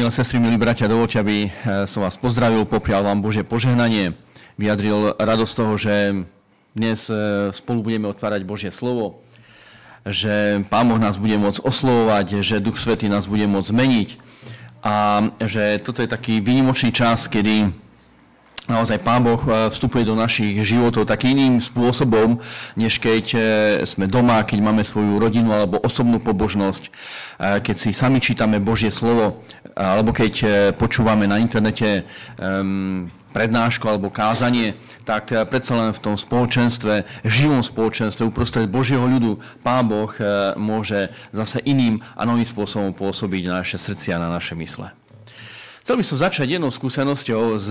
Milé sestry, milí bratia, dovolte, aby som vás pozdravil, poprial vám Bože požehnanie, vyjadril radosť toho, že dnes spolu budeme otvárať Božie slovo, že Pán Boh nás bude môcť oslovovať, že Duch Svetý nás bude môcť zmeniť a že toto je taký výnimočný čas, kedy naozaj Pán Boh eh, vstupuje do našich životov takým iným spôsobom, než keď eh, sme doma, keď máme svoju rodinu alebo osobnú pobožnosť, eh, keď si sami čítame Božie slovo, alebo keď počúvame na internete um, prednášku alebo kázanie, tak predsa len v tom spoločenstve, živom spoločenstve, uprostred Božieho ľudu, Pán Boh môže zase iným a novým spôsobom pôsobiť na naše srdcia a na naše mysle. Chcel by som začať jednou skúsenosťou z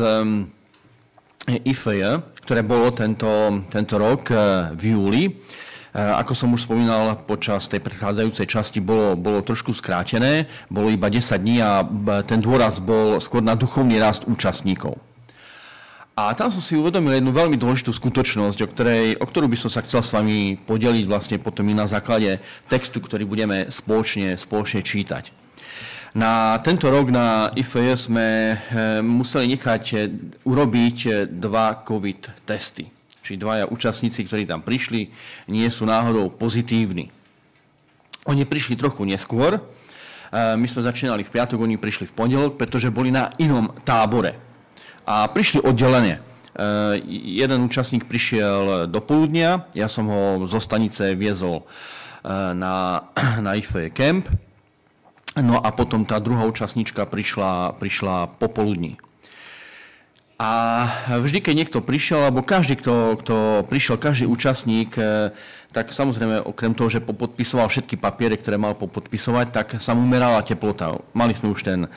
IFJ, ktoré bolo tento, tento rok eh, v júli. Eh, ako som už spomínal, počas tej predchádzajúcej časti bolo, bolo trošku skrátené, bolo iba 10 dní a ten dôraz bol skôr na duchovný rast účastníkov. A tam som si uvedomil jednu veľmi dôležitú skutočnosť, o, ktorej, o ktorú by som sa chcel s vami podeliť vlastne potom i na základe textu, ktorý budeme spoločne, spoločne čítať. Na tento rok na IFE sme eh, museli nechať eh, urobiť eh, dva COVID testy. Čiže dvaja účastníci, ktorí tam prišli, nie sú náhodou pozitívni. Oni prišli trochu neskôr. My sme začínali v piatok, oni prišli v pondelok, pretože boli na inom tábore. A prišli oddelenie. Jeden účastník prišiel do poludnia, ja som ho zo stanice viezol na, na IFE Camp No a potom tá druhá účastníčka prišla, prišla popoludní. A vždy, keď niekto prišiel, alebo každý, kto, kto prišiel, každý účastník, e, tak samozrejme, okrem toho, že popodpisoval všetky papiere, ktoré mal popodpisovať, tak sa mu merala teplota. Mali sme už ten e,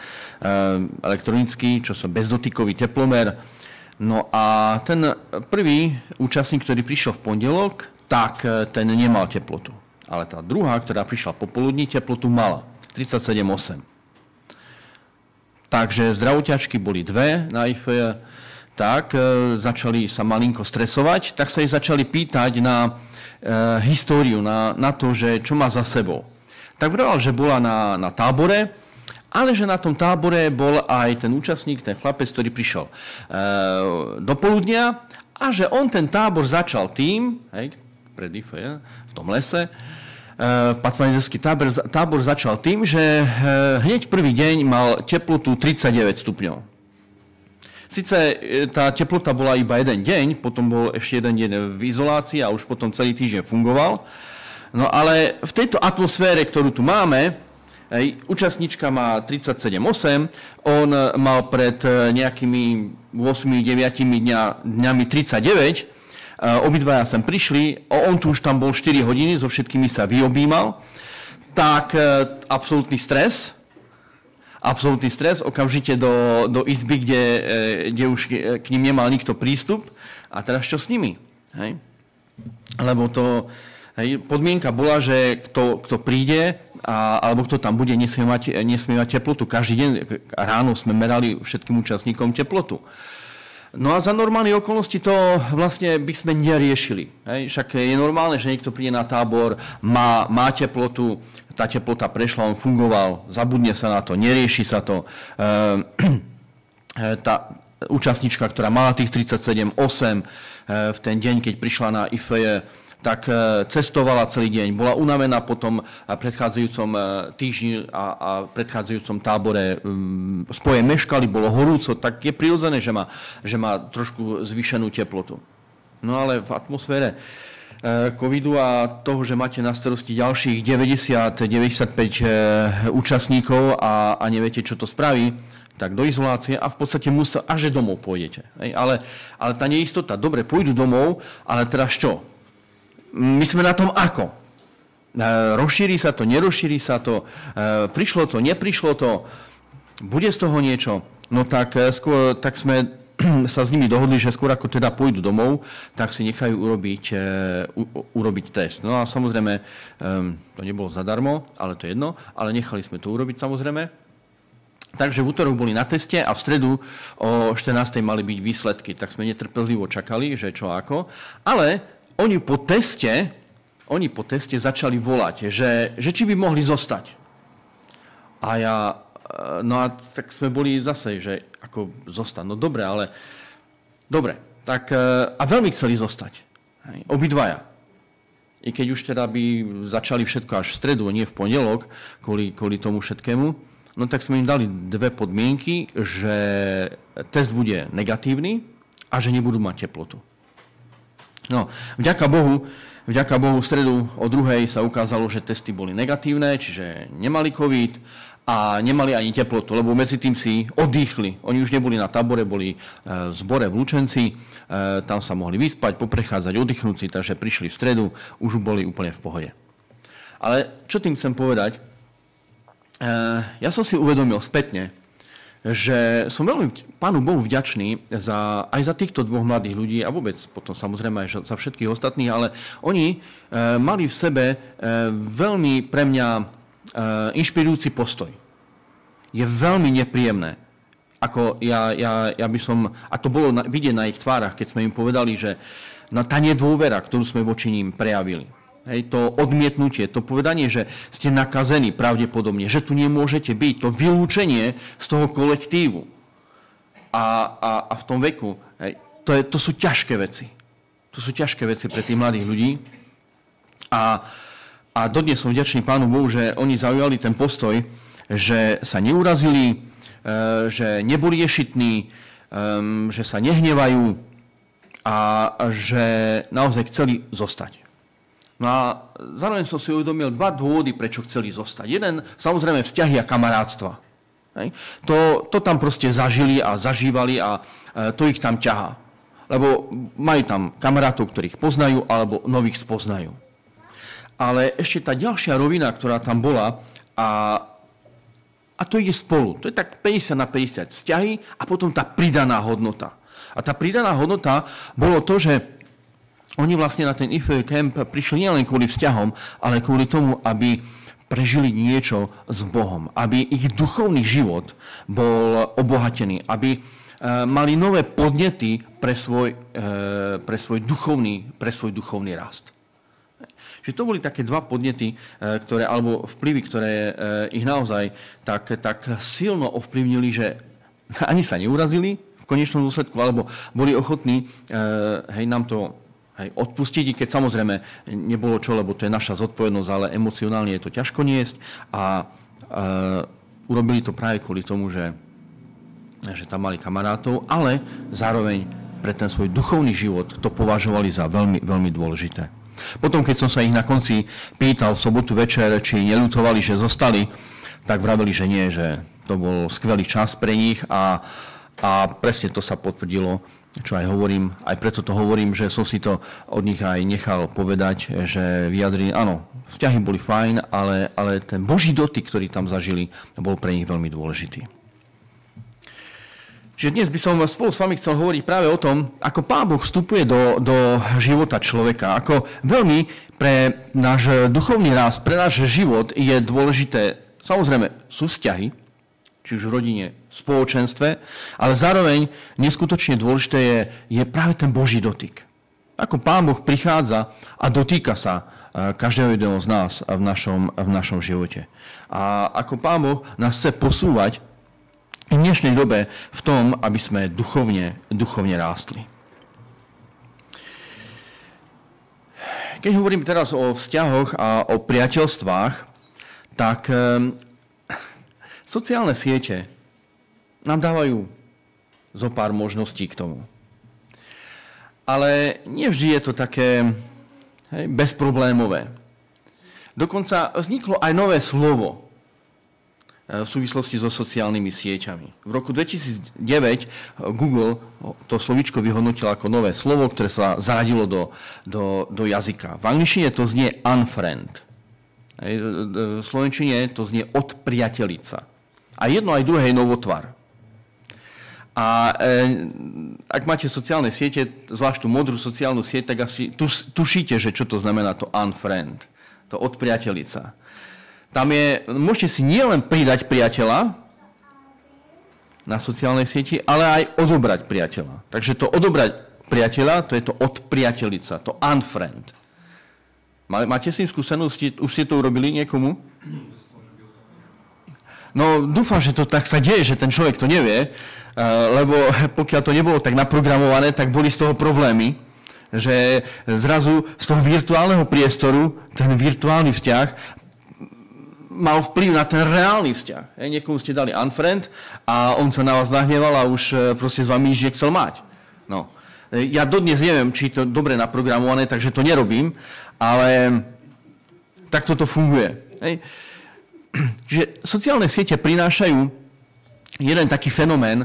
elektronický, čo sa bezdotykový teplomer. No a ten prvý účastník, ktorý prišiel v pondelok, tak e, ten nemal teplotu. Ale tá druhá, ktorá prišla popoludní, teplotu mala. 37,8. Takže zdravotiačky boli dve na IFE, tak e, začali sa malinko stresovať, tak sa jej začali pýtať na e, históriu, na, na to, že čo má za sebou. Tak vral, že bola na, na tábore, ale že na tom tábore bol aj ten účastník, ten chlapec, ktorý prišiel e, do poludnia a že on ten tábor začal tým, hej, pred IFE, v tom lese, Eh, patvaniteľský tábor, tábor začal tým, že eh, hneď prvý deň mal teplotu 39 stupňov. Sice eh, tá teplota bola iba jeden deň, potom bol ešte jeden deň v izolácii a už potom celý týždeň fungoval. No ale v tejto atmosfére, ktorú tu máme, účastníčka má 37,8, on mal pred nejakými 8-9 dňa, dňami 39, Eh, obidvaja sem prišli, on tu už tam bol 4 hodiny, so všetkými sa vyobímal, tak eh, absolútny stres, absolútny stres, okamžite do, do izby, kde, eh, kde už k ním nemal nikto prístup. A teraz čo s nimi? Hej? Lebo to, hej, podmienka bola, že kto, kto príde, a, alebo kto tam bude, nesmie mať, nesmie mať teplotu. Každý deň ráno sme merali všetkým účastníkom teplotu. No a za normálne okolnosti to vlastne by sme neriešili. Hej? Však je normálne, že niekto príde na tábor, má, má teplotu, tá teplota prešla, on fungoval, zabudne sa na to, nerieši sa to. Ehm, tá účastnička, ktorá mala tých 37,8 eh, v ten deň, keď prišla na IFE, tak e, cestovala celý deň, bola unavená potom predchádzajúcom e, týždni a, a predchádzajúcom tábore um, spoje meškali, bolo horúco, tak je prirodzené, že má, že má trošku zvýšenú teplotu. No ale v atmosfére e, covidu a toho, že máte na starosti ďalších 90-95 účastníkov a, a neviete, čo to spraví, tak do izolácie a v podstate musel, až domov pôjdete. Ale, ale tá neistota, dobre, pôjdu domov, ale teraz čo? My sme na tom ako? E, rozšíri sa to, nerozšíri sa to, e, prišlo to, neprišlo to, bude z toho niečo? No tak, e, skôr, tak sme sa s nimi dohodli, že skôr ako teda pôjdu domov, tak si nechajú urobiť, urobiť test. No a samozrejme, to nebolo zadarmo, ale to je jedno, ale nechali sme to urobiť samozrejme. Takže v útorok boli na teste a v stredu o 14. mali byť výsledky. Tak sme netrpezlivo čakali, že čo ako. Ale oni po teste, oni po teste začali volať, že, že či by mohli zostať. A ja no a tak sme boli zase, že ako zostať. No dobre, ale dobre. Tak, e, a veľmi chceli zostať. Hej, obidvaja. I keď už teda by začali všetko až v stredu, nie v pondelok, kvôli, kvôli tomu všetkému, no tak sme im dali dve podmienky, že test bude negatívny a že nebudú mať teplotu. No, vďaka Bohu, vďaka Bohu v stredu o druhej sa ukázalo, že testy boli negatívne, čiže nemali COVID a nemali ani teplotu, lebo medzi tým si oddychli. Oni už neboli na tábore, boli e, v zbore v Lučenci, e, tam sa mohli vyspať, poprechádzať, oddychnúť si, takže prišli v stredu, už boli úplne v pohode. Ale čo tým chcem povedať? E, ja som si uvedomil spätne, že som veľmi Pánu Bohu vďačný za, aj za týchto dvoch mladých ľudí a vôbec potom samozrejme aj za všetkých ostatných, ale oni e, mali v sebe e, veľmi pre mňa e, inšpirujúci postoj. Je veľmi nepríjemné, ako ja, ja, ja by som, a to bolo vidieť na ich tvárach, keď sme im povedali, že na tá nedôvera, ktorú sme voči ním prejavili, Hej, to odmietnutie, to povedanie, že ste nakazení pravdepodobne, že tu nemôžete byť, to vylúčenie z toho kolektívu. A, a, a v tom veku, hej, to, je, to sú ťažké veci. To sú ťažké veci pre tých mladých ľudí. A, a dodnes som vďačný Pánu Bohu, že oni zaujali ten postoj, že sa neurazili, e, že neboli ješitní, že sa nehnevajú a že naozaj chceli zostať. No a zároveň som si uvedomil dva dôvody, prečo chceli zostať. Jeden, samozrejme, vzťahy a kamarátstva. Hej. To, to tam proste zažili a zažívali a e, to ich tam ťahá. Lebo majú tam kamarátov, ktorých poznajú, alebo nových spoznajú. Ale ešte tá ďalšia rovina, ktorá tam bola, a, a to ide spolu. To je tak 50 na 50 vzťahy a potom tá pridaná hodnota. A tá pridaná hodnota bolo to, že oni vlastne na ten IFE Camp prišli nielen kvôli vzťahom, ale kvôli tomu, aby prežili niečo s Bohom, aby ich duchovný život bol obohatený, aby e, mali nové podnety pre svoj, e, pre svoj, duchovný, pre svoj duchovný rast. Že to boli také dva podnety, e, ktoré, alebo vplyvy, ktoré ich naozaj tak, tak silno ovplyvnili, že ani sa neurazili v konečnom dôsledku, alebo boli ochotní hej, nám to Hej, odpustiť, keď samozrejme nebolo čo, lebo to je naša zodpovednosť, ale emocionálne je to ťažko niesť a e, urobili to práve kvôli tomu, že, že tam mali kamarátov, ale zároveň pre ten svoj duchovný život to považovali za veľmi, veľmi dôležité. Potom, keď som sa ich na konci pýtal v sobotu večer, či neľutovali, že zostali, tak vraveli, že nie, že to bol skvelý čas pre nich a, a presne to sa potvrdilo čo aj hovorím, aj preto to hovorím, že som si to od nich aj nechal povedať, že vyjadrili, áno, vzťahy boli fajn, ale, ale ten Boží dotyk, ktorý tam zažili, bol pre nich veľmi dôležitý. Čiže dnes by som spolu s vami chcel hovoriť práve o tom, ako Pán Boh vstupuje do, do života človeka, ako veľmi pre náš duchovný rast, pre náš život je dôležité, samozrejme, sú vzťahy, či už v rodine, spoločenstve, ale zároveň neskutočne dôležité je, je práve ten Boží dotyk. Ako Pán Boh prichádza a dotýka sa e, každého jedného z nás v našom, v našom živote. A ako Pán Boh nás chce posúvať v dnešnej dobe v tom, aby sme duchovne, duchovne rástli. Keď hovorím teraz o vzťahoch a o priateľstvách, tak Sociálne siete nám dávajú zo pár možností k tomu. Ale nevždy je to také hej, bezproblémové. Dokonca vzniklo aj nové slovo e, v súvislosti so sociálnymi sieťami. V roku 2009 Google to slovičko vyhodnotil ako nové slovo, ktoré sa zaradilo do, do, do jazyka. V angličtine to znie unfriend. V slovenčine to znie odpriatelica. A jedno aj druhé je novotvar. A e, ak máte sociálne siete, zvlášť tú modrú sociálnu sieť, tak asi tušíte, že čo to znamená to unfriend, to odpriatelica. Tam je, môžete si nielen pridať priateľa na sociálnej sieti, ale aj odobrať priateľa. Takže to odobrať priateľa, to je to odpriatelica, to unfriend. Máte s tým skúsenosti? Už ste to urobili niekomu? No dúfam, že to tak sa deje, že ten človek to nevie, lebo pokiaľ to nebolo tak naprogramované, tak boli z toho problémy, že zrazu z toho virtuálneho priestoru ten virtuálny vzťah mal vplyv na ten reálny vzťah. Niekomu ste dali unfriend a on sa na vás nahneval a už e, proste s vami nič nechcel mať. No. E, ja dodnes neviem, či to dobre naprogramované, takže to nerobím, ale takto to funguje. Hej. Čiže sociálne siete prinášajú jeden taký fenomén,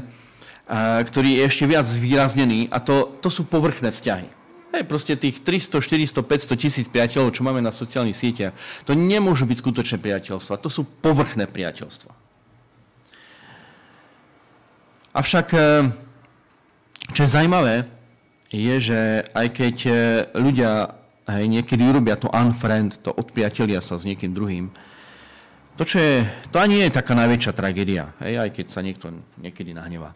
ktorý je ešte viac zvýraznený a to, to sú povrchné vzťahy. Hej, proste tých 300, 400, 500 tisíc priateľov, čo máme na sociálnych sieťach, to nemôžu byť skutočné priateľstva, to sú povrchné priateľstva. Avšak, e, čo je zaujímavé, je, že aj keď e, ľudia hej, niekedy urobia to unfriend, to odpriatelia sa s niekým druhým, to, čo je, to ani nie je taká najväčšia tragédia, hej, aj keď sa niekto niekedy nahnevá.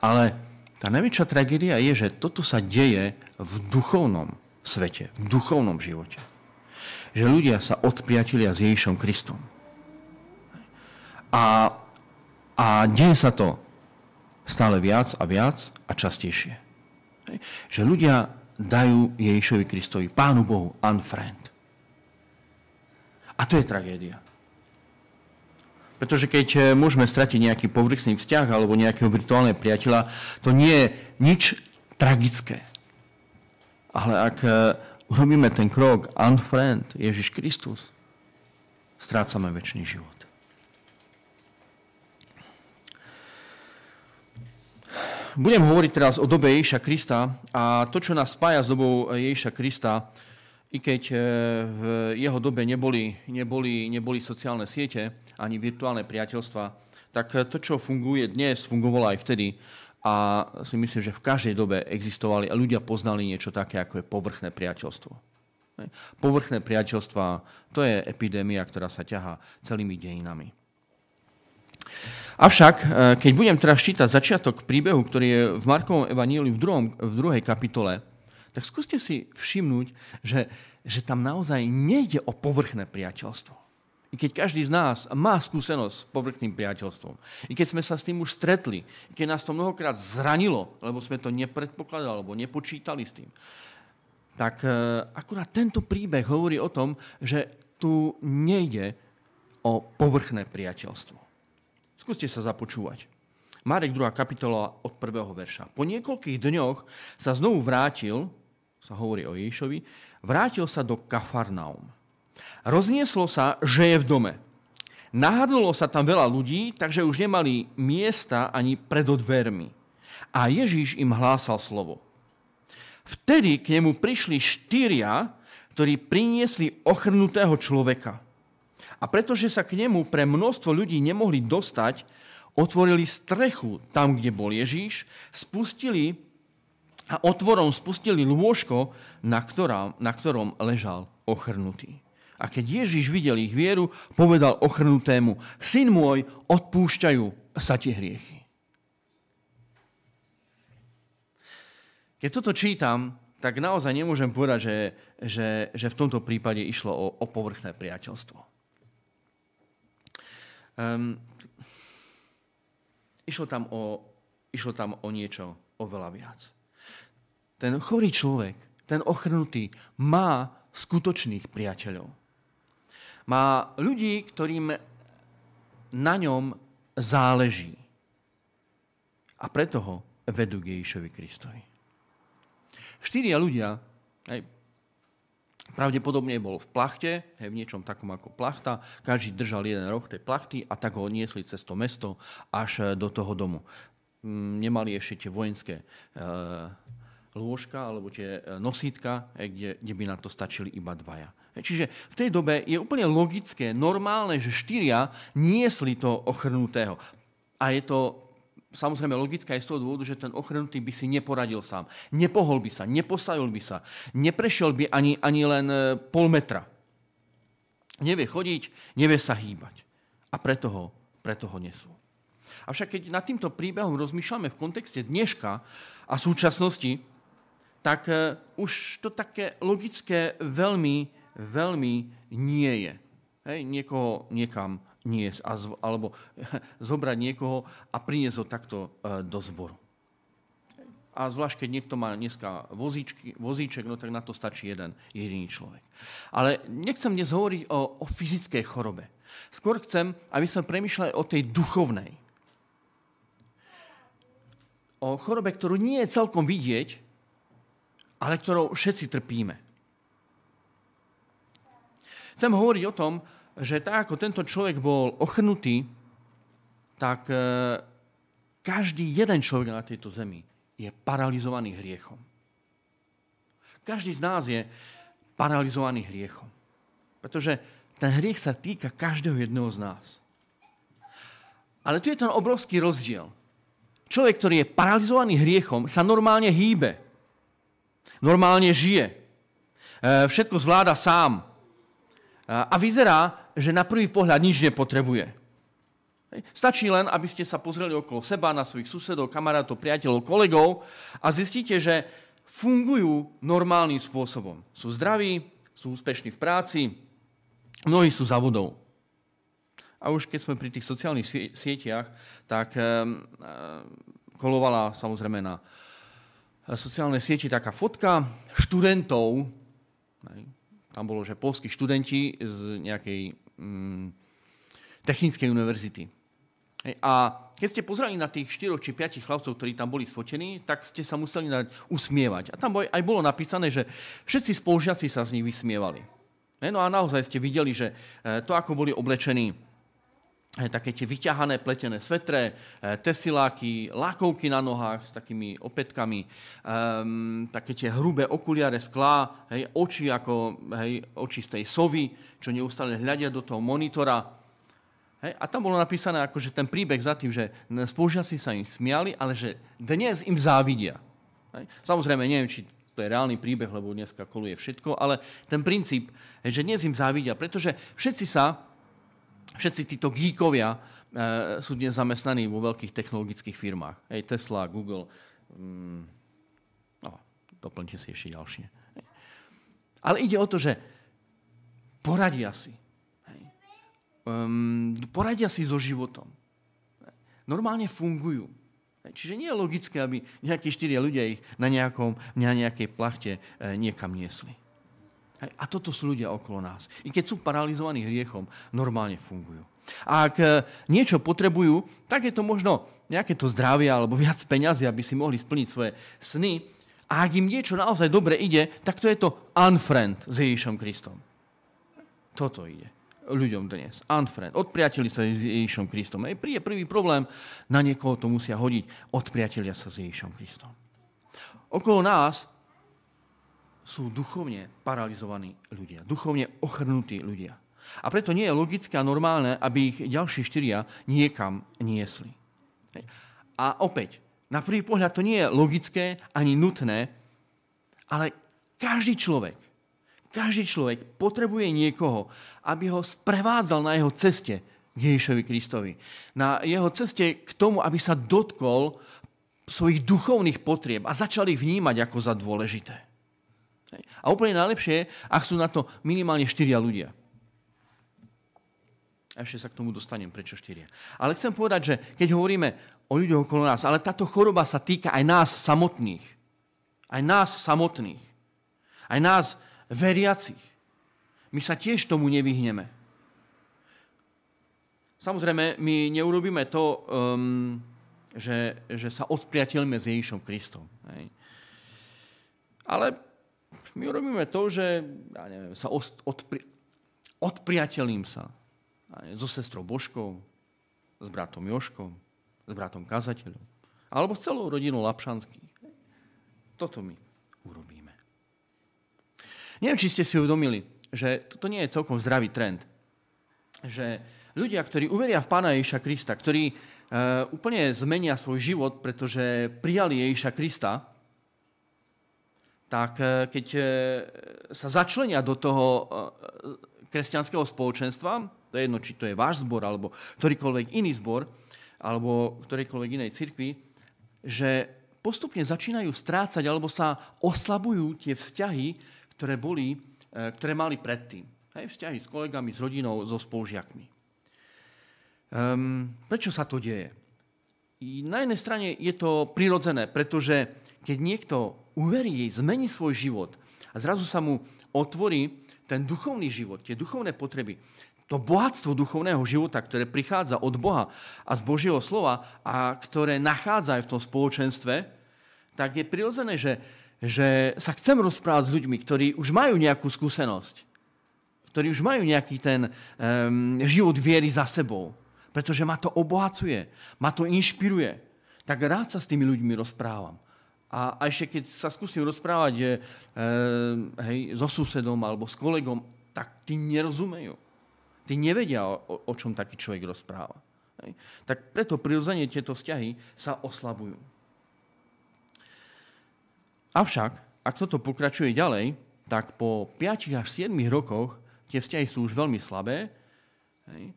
Ale tá najväčšia tragédia je, že toto sa deje v duchovnom svete, v duchovnom živote. Že ľudia sa odpriatelia s Ježišom Kristom. A, a deje sa to stále viac a viac a častejšie. Že ľudia dajú Ježišovi Kristovi, Pánu Bohu, unfriend. A to je tragédia. Pretože keď eh, môžeme stratiť nejaký povrchný vzťah alebo nejakého virtuálneho priateľa, to nie je nič tragické. Ale ak eh, urobíme ten krok unfriend Ježiš Kristus, strácame väčší život. Budem hovoriť teraz o dobe Ježiša Krista a to, čo nás spája s dobou Ježiša Krista, i keď e, v jeho dobe neboli, neboli, neboli sociálne siete ani virtuálne priateľstva, tak to, čo funguje dnes, fungovalo aj vtedy. A si myslím, že v každej dobe existovali a ľudia poznali niečo také, ako je povrchné priateľstvo. Povrchné priateľstva, to je epidémia, ktorá sa ťahá celými dejinami. Avšak, e, keď budem teraz čítať začiatok príbehu, ktorý je v Markovom evaníliu v, druhom, v druhej kapitole, tak skúste si všimnúť, že, že tam naozaj nejde o povrchné priateľstvo. I keď každý z nás má skúsenosť s povrchným priateľstvom, i keď sme sa s tým už stretli, i keď nás to mnohokrát zranilo, lebo sme to nepredpokladali alebo nepočítali s tým, tak e, akurát tento príbeh hovorí o tom, že tu nejde o povrchné priateľstvo. Skúste sa započúvať. Marek 2. kapitola od 1. verša. Po niekoľkých dňoch sa znovu vrátil sa hovorí o Ježišovi, vrátil sa do Kafarnaum. Roznieslo sa, že je v dome. Nahrnulo sa tam veľa ľudí, takže už nemali miesta ani pred dvermi. A Ježíš im hlásal slovo. Vtedy k nemu prišli štyria, ktorí priniesli ochrnutého človeka. A pretože sa k nemu pre množstvo ľudí nemohli dostať, otvorili strechu tam, kde bol Ježíš, spustili a otvorom spustili lôžko, na, ktorá, na ktorom ležal ochrnutý. A keď Ježiš videl ich vieru, povedal ochrnutému, syn môj, odpúšťajú sa ti hriechy. Keď toto čítam, tak naozaj nemôžem povedať, že, že, že v tomto prípade išlo o, o povrchné priateľstvo. Um, išlo, tam o, išlo tam o niečo oveľa viac ten chorý človek, ten ochrnutý, má skutočných priateľov. Má ľudí, ktorým na ňom záleží. A preto ho vedú k Ježišovi Kristovi. Štyria ľudia, hej, pravdepodobne bol v plachte, hej, v niečom takom ako plachta, každý držal jeden roh tej plachty a tak ho niesli cez to mesto až do toho domu. Mm, nemali ešte tie vojenské e, lôžka alebo tie e, nosítka, e, kde, kde by na to stačili iba dvaja. E, čiže v tej dobe je úplne logické, normálne, že štyria niesli to ochrnutého. A je to samozrejme logické aj z toho dôvodu, že ten ochrnutý by si neporadil sám. Nepohol by sa, nepostavil by sa, neprešiel by ani, ani len pol metra. Nevie chodiť, nevie sa hýbať. A preto ho, preto ho nesú. Avšak keď nad týmto príbehom rozmýšľame v kontexte dneška a súčasnosti, tak e, už to také logické veľmi, veľmi nie je. Hej, niekoho niekam niesť, alebo zobrať niekoho a priniesť ho takto e, do zboru. A zvlášť, keď niekto má dneska vozíčky, vozíček, no tak na to stačí jeden jediný človek. Ale nechcem dnes hovoriť o, o fyzickej chorobe. Skôr chcem, aby sme premyšľali o tej duchovnej. O chorobe, ktorú nie je celkom vidieť, ale ktorou všetci trpíme. Chcem hovoriť o tom, že tak ako tento človek bol ochrnutý, tak e, každý jeden človek na tejto zemi je paralizovaný hriechom. Každý z nás je paralizovaný hriechom. Pretože ten hriech sa týka každého jedného z nás. Ale tu je ten obrovský rozdiel. Človek, ktorý je paralizovaný hriechom, sa normálne hýbe. Normálne žije. E, všetko zvláda sám. E, a vyzerá, že na prvý pohľad nič nepotrebuje. Stačí len, aby ste sa pozreli okolo seba, na svojich susedov, kamarátov, priateľov, kolegov a zistíte, že fungujú normálnym spôsobom. Sú zdraví, sú úspešní v práci, mnohí sú závodov. A už keď sme pri tých sociálnych sieťach, tak kolovala samozrejme na sociálnej sieti taká fotka študentov, tam bolo, že polskí študenti z nejakej mm, technickej univerzity. A keď ste pozreli na tých 4 či 5 chlapcov, ktorí tam boli sfotení, tak ste sa museli dať usmievať. A tam aj bolo napísané, že všetci spolužiaci sa z nich vysmievali. No a naozaj ste videli, že e, to, ako boli oblečení, také tie vyťahané pletené svetre, e, tesiláky, lákovky na nohách s takými opätkami, um, také tie hrubé okuliare sklá, hej, oči ako hej, oči z tej sovy, čo neustále hľadia do toho monitora. Hej? A tam bolo napísané, ako, že ten príbeh za tým, že spolužiaci sa im smiali, ale že dnes im závidia. Hej? Samozrejme, neviem, či to je reálny príbeh, lebo dneska koluje všetko, ale ten princíp, že dnes im závidia, pretože všetci sa, všetci títo geekovia e, sú dnes zamestnaní vo veľkých technologických firmách. Hej, Tesla, Google, mm, no, doplňte si ešte ďalšie. Hej. Ale ide o to, že poradia si um, poradia si so životom. Normálne fungujú. Čiže nie je logické, aby nejakí štyria ľudia ich na, nejakom, na nejakej plachte e, niekam niesli. A toto sú ľudia okolo nás. I keď sú paralizovaní hriechom, normálne fungujú. A ak e, niečo potrebujú, tak je to možno nejaké to zdravie alebo viac peňazí, aby si mohli splniť svoje sny. A ak im niečo naozaj dobre ide, tak to je to unfriend s Ježišom Kristom. Toto ide ľuďom dnes. Unfriend. Odpriateli sa s Ježišom Kristom. Ej, príde prvý problém, na niekoho to musia hodiť. Odpriatelia sa s Ježišom Kristom. Okolo nás sú duchovne paralizovaní ľudia. Duchovne ochrnutí ľudia. A preto nie je logické a normálne, aby ich ďalší štyria niekam niesli. A opäť, na prvý pohľad to nie je logické ani nutné, ale každý človek každý človek potrebuje niekoho, aby ho sprevádzal na jeho ceste k Ježišovi Kristovi. Na jeho ceste k tomu, aby sa dotkol svojich duchovných potrieb a začali vnímať ako za dôležité. A úplne najlepšie je, ak sú na to minimálne štyria ľudia. A ešte sa k tomu dostanem, prečo štyria. Ale chcem povedať, že keď hovoríme o ľuďoch okolo nás, ale táto choroba sa týka aj nás samotných. Aj nás samotných. Aj nás veriacich. My sa tiež tomu nevyhneme. Samozrejme, my neurobíme to, um, že, že sa odpriateľme s Ježišom Kristom. Ale my urobíme to, že ja neviem, sa odpri, odpriateľím sa neviem, so sestrou Božkou, s bratom Joškom, s bratom Kazateľom, alebo s celou rodinou Lapšanských. Toto my urobíme. Neviem, či ste si uvedomili, že toto nie je celkom zdravý trend. Že ľudia, ktorí uveria v Pána Ježiša Krista, ktorí uh, úplne zmenia svoj život, pretože prijali Ježiša Krista, tak uh, keď uh, sa začlenia do toho uh, kresťanského spoločenstva, to je jedno, či to je váš zbor, alebo ktorýkoľvek iný zbor, alebo ktorejkoľvek inej cirkvi, že postupne začínajú strácať alebo sa oslabujú tie vzťahy, ktoré, boli, ktoré mali predtým. Hej, vzťahy s kolegami, s rodinou, so spolužiakmi. Um, prečo sa to deje? Na jednej strane je to prirodzené, pretože keď niekto uverí, zmení svoj život a zrazu sa mu otvorí ten duchovný život, tie duchovné potreby, to bohatstvo duchovného života, ktoré prichádza od Boha a z Božieho slova a ktoré nachádza aj v tom spoločenstve, tak je prirodzené, že, že sa chcem rozprávať s ľuďmi, ktorí už majú nejakú skúsenosť, ktorí už majú nejaký ten um, život viery za sebou, pretože ma to obohacuje, ma to inšpiruje. Tak rád sa s tými ľuďmi rozprávam. A, a ešte keď sa skúsim rozprávať je, e, hej, so susedom alebo s kolegom, tak tí nerozumejú. Tí nevedia, o, o čom taký človek rozpráva. Hej. Tak preto prirodzene tieto vzťahy sa oslabujú. Avšak, ak toto pokračuje ďalej, tak po 5 až 7 rokoch tie vzťahy sú už veľmi slabé, hej,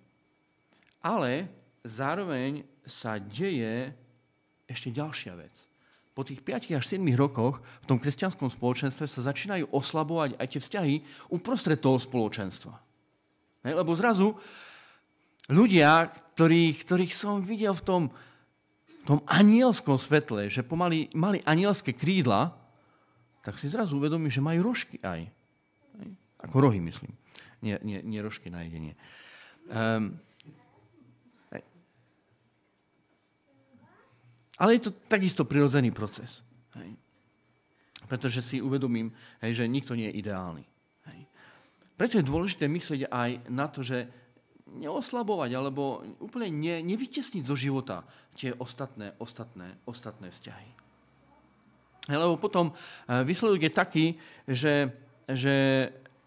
ale zároveň sa deje ešte ďalšia vec po tých 5 až 7 rokoch v tom kresťanskom spoločenstve sa začínajú oslabovať aj tie vzťahy uprostred toho spoločenstva. Lebo zrazu ľudia, ktorých, ktorých som videl v tom, tom anielskom svetle, že pomaly mali anielské krídla, tak si zrazu uvedomí, že majú rožky aj. Ako rohy, myslím. Nie, nie, nie rožky na jedenie. Um, Ale je to takisto prirodzený proces. Hej. Pretože si uvedomím, hej, že nikto nie je ideálny. Hej. Preto je dôležité myslieť aj na to, že neoslabovať alebo úplne ne, nevytesniť zo života tie ostatné, ostatné, ostatné vzťahy. Lebo potom eh, výsledok je taký, že, že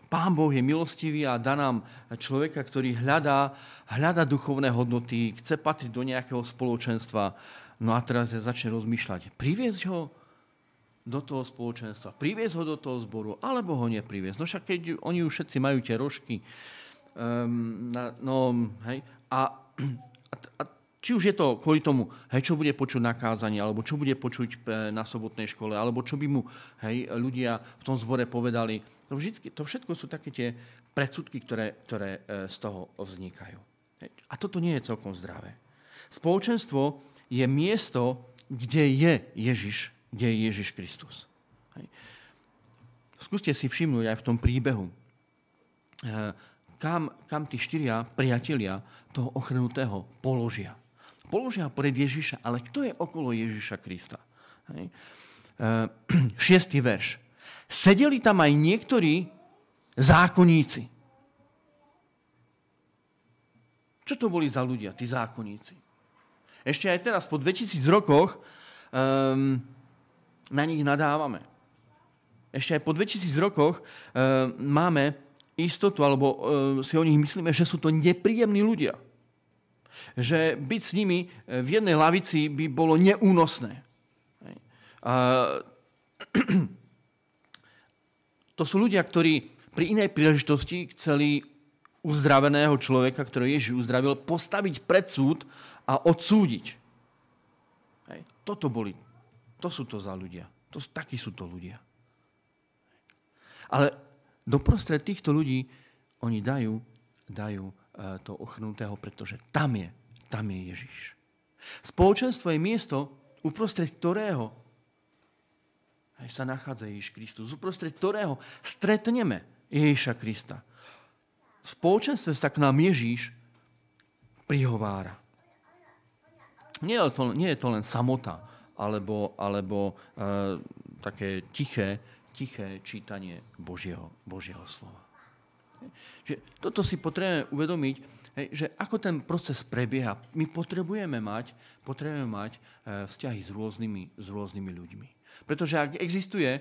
Pán Boh je milostivý a dá nám človeka, ktorý hľadá, hľadá duchovné hodnoty, chce patriť do nejakého spoločenstva, No a teraz ja začne rozmýšľať, priviesť ho do toho spoločenstva, priviesť ho do toho zboru, alebo ho nepriviesť. No však keď oni už všetci majú tie rožky, um, na, no, hej, a, a, a či už je to kvôli tomu, hej, čo bude počuť na kázaní, alebo čo bude počuť e, na sobotnej škole, alebo čo by mu hej, ľudia v tom zbore povedali. To, vždycky, to všetko sú také tie predsudky, ktoré, ktoré e, z toho vznikajú. A toto nie je celkom zdravé. Spoločenstvo je miesto, kde je Ježiš, kde je Ježiš Kristus. Hej. Skúste si všimnúť aj v tom príbehu, eh, kam, kam tí štyria priatelia toho ochrnutého položia. Položia pred Ježiša, ale kto je okolo Ježiša Krista? Hej. Eh, šiestý verš. Sedeli tam aj niektorí zákonníci. Čo to boli za ľudia, tí zákonníci? Ešte aj teraz, po 2000 rokoch, um, na nich nadávame. Ešte aj po 2000 rokoch um, máme istotu, alebo um, si o nich myslíme, že sú to nepríjemní ľudia. Že byť s nimi e, v jednej lavici by bolo neúnosné. Uh, to sú ľudia, ktorí pri inej príležitosti chceli uzdraveného človeka, ktorého Ježiš uzdravil, postaviť pred súd a odsúdiť. Hej. Toto boli, to sú to za ľudia. To, takí sú to ľudia. Ale doprostred týchto ľudí oni dajú, dajú e, to ochrnutého, pretože tam je, tam je Ježiš. Spoločenstvo je miesto, uprostred ktorého aj sa nachádza Ježiš Kristus, uprostred ktorého stretneme Ježiša Krista. V spoločenstve sa k nám Ježiš prihovára. Nie je to, nie je to len samota, alebo, alebo e, také tiché, tiché čítanie Božieho, Božieho slova. Že toto si potrebujeme uvedomiť, že ako ten proces prebieha. My potrebujeme mať, potrebujeme mať e, vzťahy s rôznymi, s rôznymi ľuďmi. Pretože ak existuje e,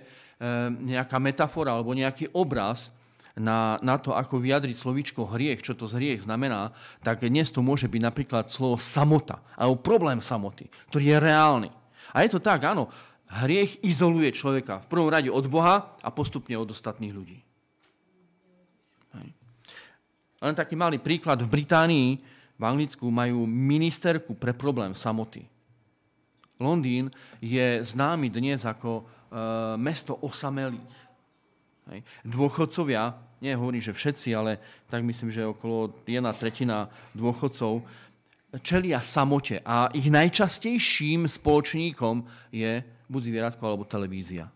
nejaká metafora alebo nejaký obraz, na, na to, ako vyjadriť slovíčko hriech, čo to z hriech znamená, tak dnes to môže byť napríklad slovo samota, alebo problém samoty, ktorý je reálny. A je to tak, áno, hriech izoluje človeka v prvom rade od Boha a postupne od ostatných ľudí. Hej. Len taký malý príklad. V Británii, v Anglicku majú ministerku pre problém samoty. Londýn je známy dnes ako e, mesto osamelých. Hej. Dôchodcovia, nie hovorím, že všetci, ale tak myslím, že okolo jedna tretina dôchodcov čelia samote a ich najčastejším spoločníkom je buď zvieratko alebo televízia.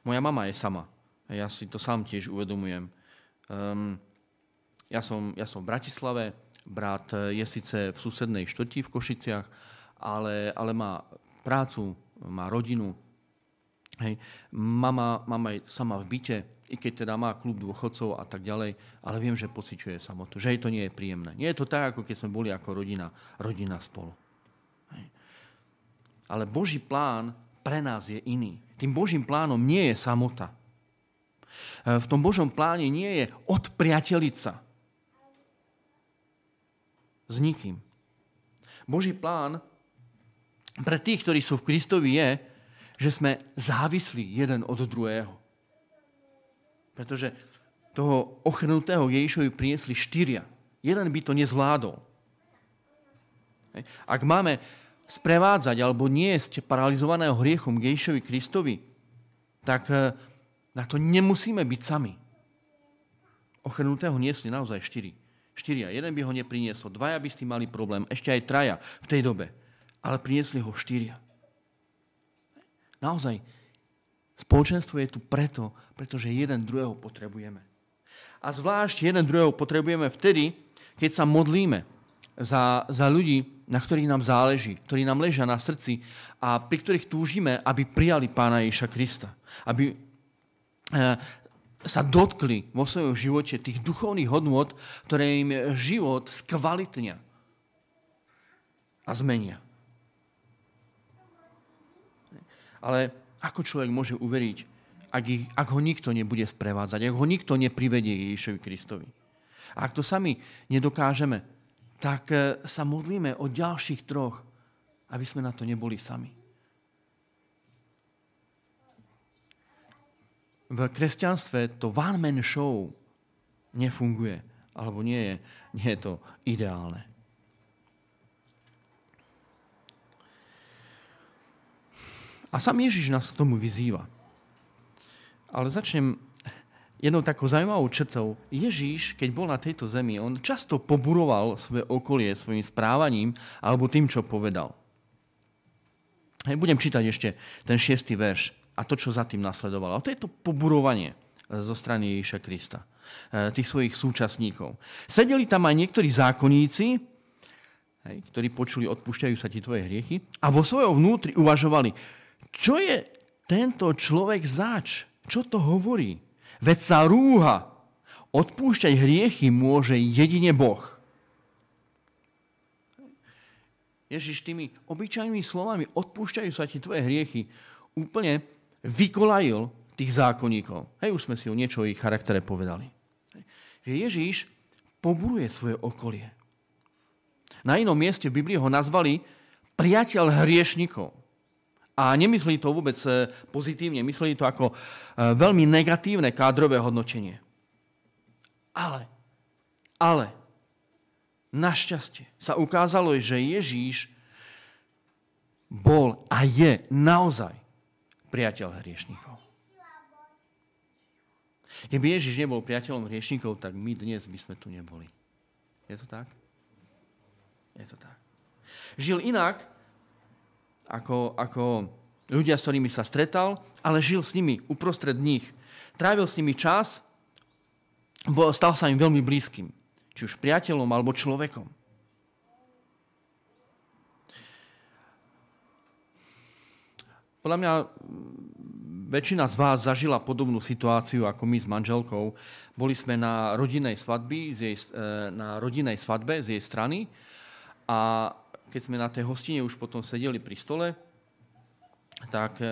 Moja mama je sama. Ja si to sám tiež uvedomujem. Um, ja, som, ja som v Bratislave, brat je síce v susednej štoti v Košiciach, ale, ale má prácu, má rodinu. Hej. Mama, mama je sama v byte, i keď teda má klub dôchodcov a tak ďalej, ale viem, že pociťuje samotu, že jej to nie je príjemné. Nie je to tak, ako keď sme boli ako rodina, rodina spolu. Hej. Ale Boží plán pre nás je iný. Tým Božím plánom nie je samota. E, v tom Božom pláne nie je odpriateliť sa s nikým. Boží plán pre tých, ktorí sú v Kristovi, je, že sme závislí jeden od druhého. Pretože toho ochrnutého Ježišovi priniesli štyria. Jeden by to nezvládol. Ak máme sprevádzať alebo niesť paralizovaného hriechom Ježišovi Kristovi, tak eh, na to nemusíme byť sami. Ochrnutého niesli naozaj štyri. Štyria. Jeden by ho nepriniesol. Dvaja by s tým mali problém. Ešte aj traja v tej dobe. Ale priniesli ho štyria. Naozaj, Spoločenstvo je tu preto, pretože jeden druhého potrebujeme. A zvlášť jeden druhého potrebujeme vtedy, keď sa modlíme za, za ľudí, na ktorých nám záleží, ktorí nám ležia na srdci a pri ktorých túžime, aby prijali Pána Ježiša Krista. Aby e, sa dotkli vo svojom živote tých duchovných hodnôt, ktoré im život skvalitnia a zmenia. Ale ako človek môže uveriť, ak, ich, ak ho nikto nebude sprevádzať, ak ho nikto neprivedie Ježišovi Kristovi? A ak to sami nedokážeme, tak e, sa modlíme o ďalších troch, aby sme na to neboli sami. V kresťanstve to one-man show nefunguje, alebo nie je, nie je to ideálne. A sám Ježiš nás k tomu vyzýva. Ale začnem jednou takou zaujímavou črtou. Ježíš, keď bol na tejto zemi, on často poburoval svoje okolie svojim správaním alebo tým, čo povedal. Hej, budem čítať ešte ten šiestý verš a to, čo za tým nasledovalo. A to je to poburovanie zo strany Ježíša Krista, e, tých svojich súčasníkov. Sedeli tam aj niektorí zákonníci, hej, ktorí počuli, odpúšťajú sa ti tvoje hriechy, a vo svojom vnútri uvažovali, čo je tento človek zač? Čo to hovorí? Veď sa rúha. Odpúšťať hriechy môže jedine Boh. Ježiš tými obyčajnými slovami odpúšťajú sa ti tvoje hriechy úplne vykolajil tých zákonníkov. Hej, už sme si o niečo o ich charaktere povedali. Že Ježíš poburuje svoje okolie. Na inom mieste v Biblii ho nazvali priateľ hriešnikov. A nemyslí to vôbec e, pozitívne, mysleli to ako e, veľmi negatívne kádrové hodnotenie. Ale, ale, našťastie sa ukázalo, že Ježíš bol a je naozaj priateľ hriešníkov. Keby Ježiš nebol priateľom hriešníkov, tak my dnes by sme tu neboli. Je to tak? Je to tak. Žil inak, ako, ako ľudia, s ktorými sa stretal, ale žil s nimi uprostred nich. Trávil s nimi čas, stal sa im veľmi blízkym. Či už priateľom alebo človekom. Podľa mňa väčšina z vás zažila podobnú situáciu ako my s manželkou. Boli sme na rodinnej, svadby, z jej, e, na rodinnej svadbe z jej strany a keď sme na tej hostine už potom sedeli pri stole, tak e,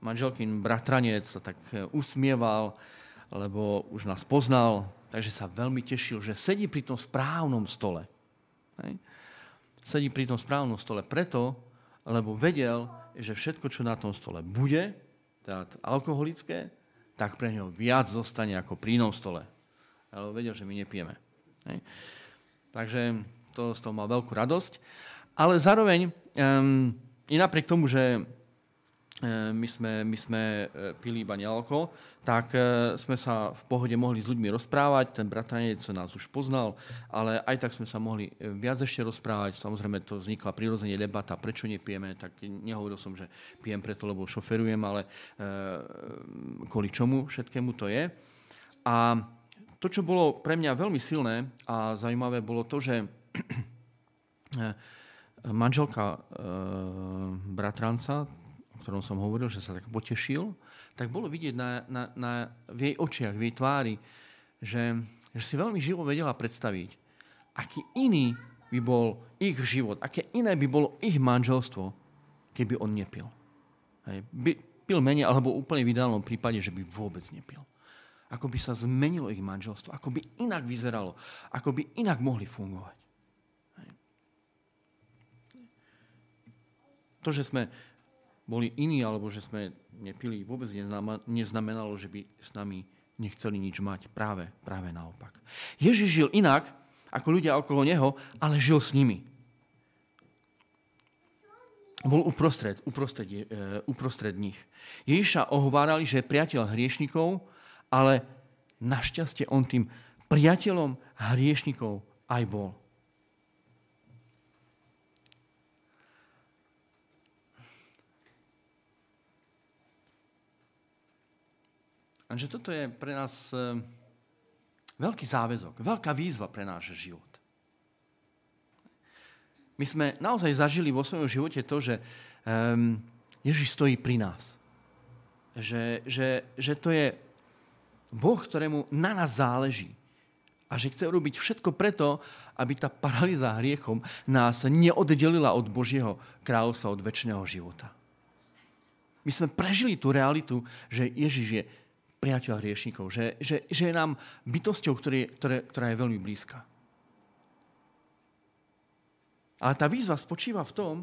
manželkin bratranec sa tak e, usmieval, lebo už nás poznal, takže sa veľmi tešil, že sedí pri tom správnom stole. Hej. Sedí pri tom správnom stole preto, lebo vedel, že všetko, čo na tom stole bude, teda alkoholické, tak pre ňo viac zostane ako pri inom stole. Ale vedel, že my nepijeme. Hej. Takže to z toho mal veľkú radosť ale zároveň um, i napriek tomu, že E, my sme, my sme e, pili iba nealko, tak e, sme sa v pohode mohli s ľuďmi rozprávať. Ten bratranec nás už poznal, ale aj tak sme sa mohli viac ešte rozprávať. Samozrejme, to vznikla prirodzene debata, prečo nepijeme. Tak nehovoril som, že pijem preto, lebo šoferujem, ale kvôli čomu všetkému to je. A to, čo bolo pre mňa veľmi silné a zaujímavé, bolo to, že manželka bratranca, ktorom som hovoril, že sa tak potešil, tak bolo vidieť na, na, na, v jej očiach, v jej tvári, že, že si veľmi živo vedela predstaviť, aký iný by bol ich život, aké iné by bolo ich manželstvo, keby on nepil. Hej. By, pil menej, alebo úplne v ideálnom prípade, že by vôbec nepil. Ako by sa zmenilo ich manželstvo, ako by inak vyzeralo, ako by inak mohli fungovať. Hej. To, že sme boli iní, alebo že sme nepili, vôbec neznamenalo, že by s nami nechceli nič mať. Práve, práve naopak. Ježiš žil inak, ako ľudia okolo neho, ale žil s nimi. Bol uprostred, uprostred, uh, uprostred nich. Ježiša ohovárali, že je priateľ hriešnikov, ale našťastie on tým priateľom hriešnikov aj bol. Lenže toto je pre nás e, veľký záväzok, veľká výzva pre náš život. My sme naozaj zažili vo svojom živote to, že um, Ježiš stojí pri nás. Že, že, že to je Boh, ktorému na nás záleží. A že chce urobiť všetko preto, aby tá paralýza hriechom nás neoddelila od Božieho kráľovstva, od väčšného života. My sme prežili tú realitu, že Ježiš je priateľ hriešnikov, že, že, že je nám bytosťou, ktorý, ktoré, ktorá je veľmi blízka. Ale tá výzva spočíva v tom,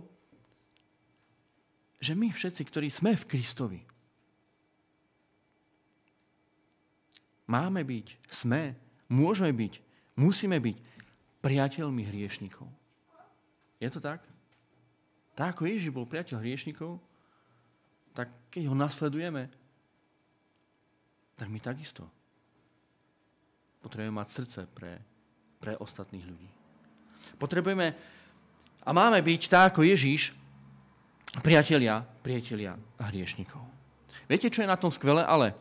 že my všetci, ktorí sme v Kristovi, máme byť, sme, môžeme byť, musíme byť priateľmi hriešnikov. Je to tak? Tak ako Ježiš bol priateľ hriešnikov, tak keď ho nasledujeme, tak my takisto potrebujeme mať srdce pre, pre ostatných ľudí. Potrebujeme a máme byť tak ako Ježíš, priatelia, priatelia hriešnikov. Viete, čo je na tom skvelé? Ale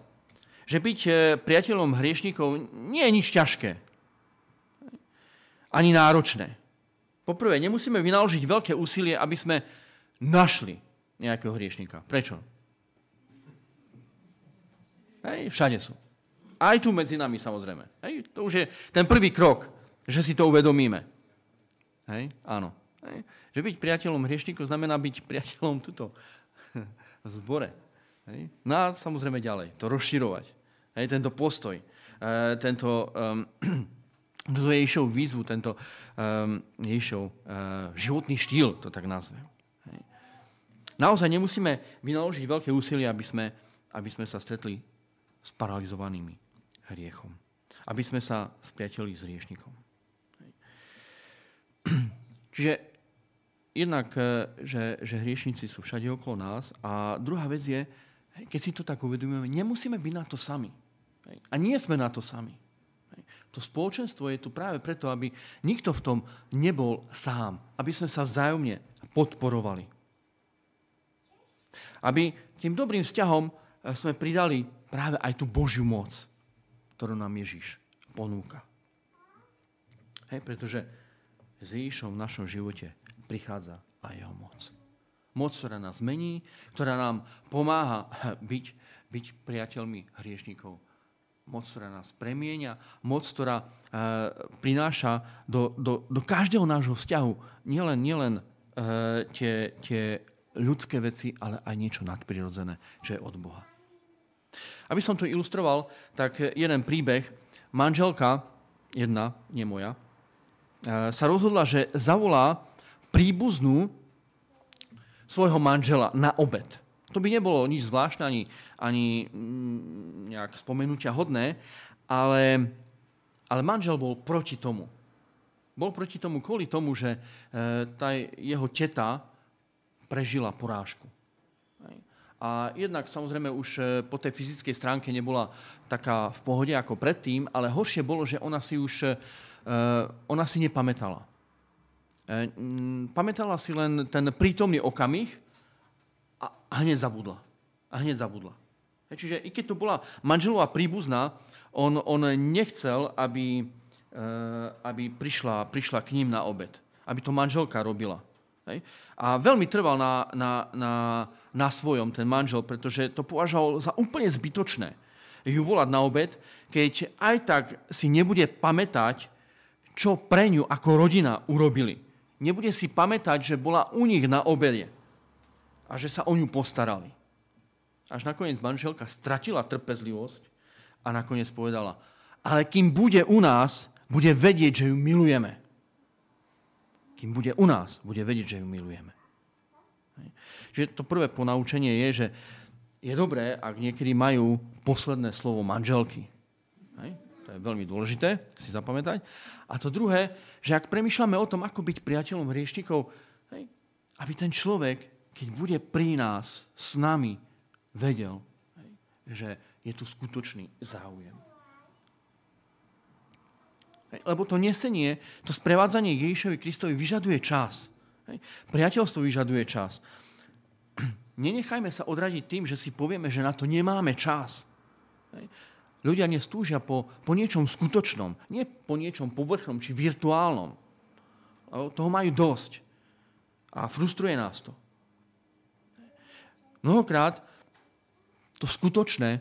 že byť e, priateľom hriešnikov nie je nič ťažké. Ani náročné. Poprvé, nemusíme vynaložiť veľké úsilie, aby sme našli nejakého hriešnika. Prečo? Hej, všade sú. Aj tu medzi nami samozrejme. Hej, to už je ten prvý krok, že si to uvedomíme. Hej, áno. Hej. Že byť priateľom hriešníkov znamená byť priateľom tuto v zbore. Hej. No a samozrejme ďalej, to rozširovať. Hej, tento postoj, e, tento um, Ježišov výzvu, tento um, Ježišov uh, životný štýl, to tak nazvem. Naozaj nemusíme vynaložiť veľké úsilie, aby sme, aby sme sa stretli s paralizovanými hriechom. Aby sme sa spriateli s hriešnikom. Čiže jednak, e, že, že hriešnici sú všade okolo nás a druhá vec je, keď si to tak uvedomujeme, nemusíme byť na to sami. A nie sme na to sami. To spoločenstvo je tu práve preto, aby nikto v tom nebol sám. Aby sme sa vzájomne podporovali. Aby tým dobrým vzťahom sme pridali práve aj tú Božiu moc, ktorú nám Ježiš ponúka. Hej, pretože s Ježišom v našom živote prichádza aj jeho moc. Moc, ktorá nás mení, ktorá nám pomáha byť, byť priateľmi hriešnikov. Moc, ktorá nás premienia, moc, ktorá e, prináša do, do, do každého nášho vzťahu nielen, nielen e, tie, tie ľudské veci, ale aj niečo nadprirodzené, čo je od Boha. Aby som to ilustroval, tak jeden príbeh. Manželka, jedna, nie moja, eh, sa rozhodla, že zavolá príbuznú svojho manžela na obed. To by nebolo nič zvláštne, ani, ani mm, nejak spomenutia hodné, ale, ale manžel bol proti tomu. Bol proti tomu kvôli tomu, že eh, tá jeho teta prežila porážku. A jednak samozrejme už e, po tej fyzickej stránke nebola taká v pohode ako predtým, ale horšie bolo, že ona si už uh, ona si nepamätala. Pamätala si len ten prítomný okamih a, hneď zabudla. A hneď zabudla. Čiže i keď to bola manželová príbuzná, on, on nechcel, aby, aby prišla, prišla k ním na obed. Aby to manželka robila. A veľmi trval na, na, na, na svojom ten manžel, pretože to považoval za úplne zbytočné ju volať na obed, keď aj tak si nebude pamätať, čo pre ňu ako rodina urobili. Nebude si pamätať, že bola u nich na obede a že sa o ňu postarali. Až nakoniec manželka stratila trpezlivosť a nakoniec povedala, ale kým bude u nás, bude vedieť, že ju milujeme kým bude u nás, bude vedieť, že ju milujeme. Čiže to prvé ponaučenie je, že je dobré, ak niekedy majú posledné slovo manželky. Hej? To je veľmi dôležité si zapamätať. A to druhé, že ak premyšľame o tom, ako byť priateľom hriešnikov, hej, aby ten človek, keď bude pri nás, s nami, vedel, hej, že je tu skutočný záujem. Lebo to nesenie, to sprevádzanie Ježišovi Kristovi vyžaduje čas. Priateľstvo vyžaduje čas. Nenechajme sa odradiť tým, že si povieme, že na to nemáme čas. Ľudia nestúžia po, po niečom skutočnom, nie po niečom povrchnom či virtuálnom. Toho majú dosť. A frustruje nás to. Mnohokrát to skutočné,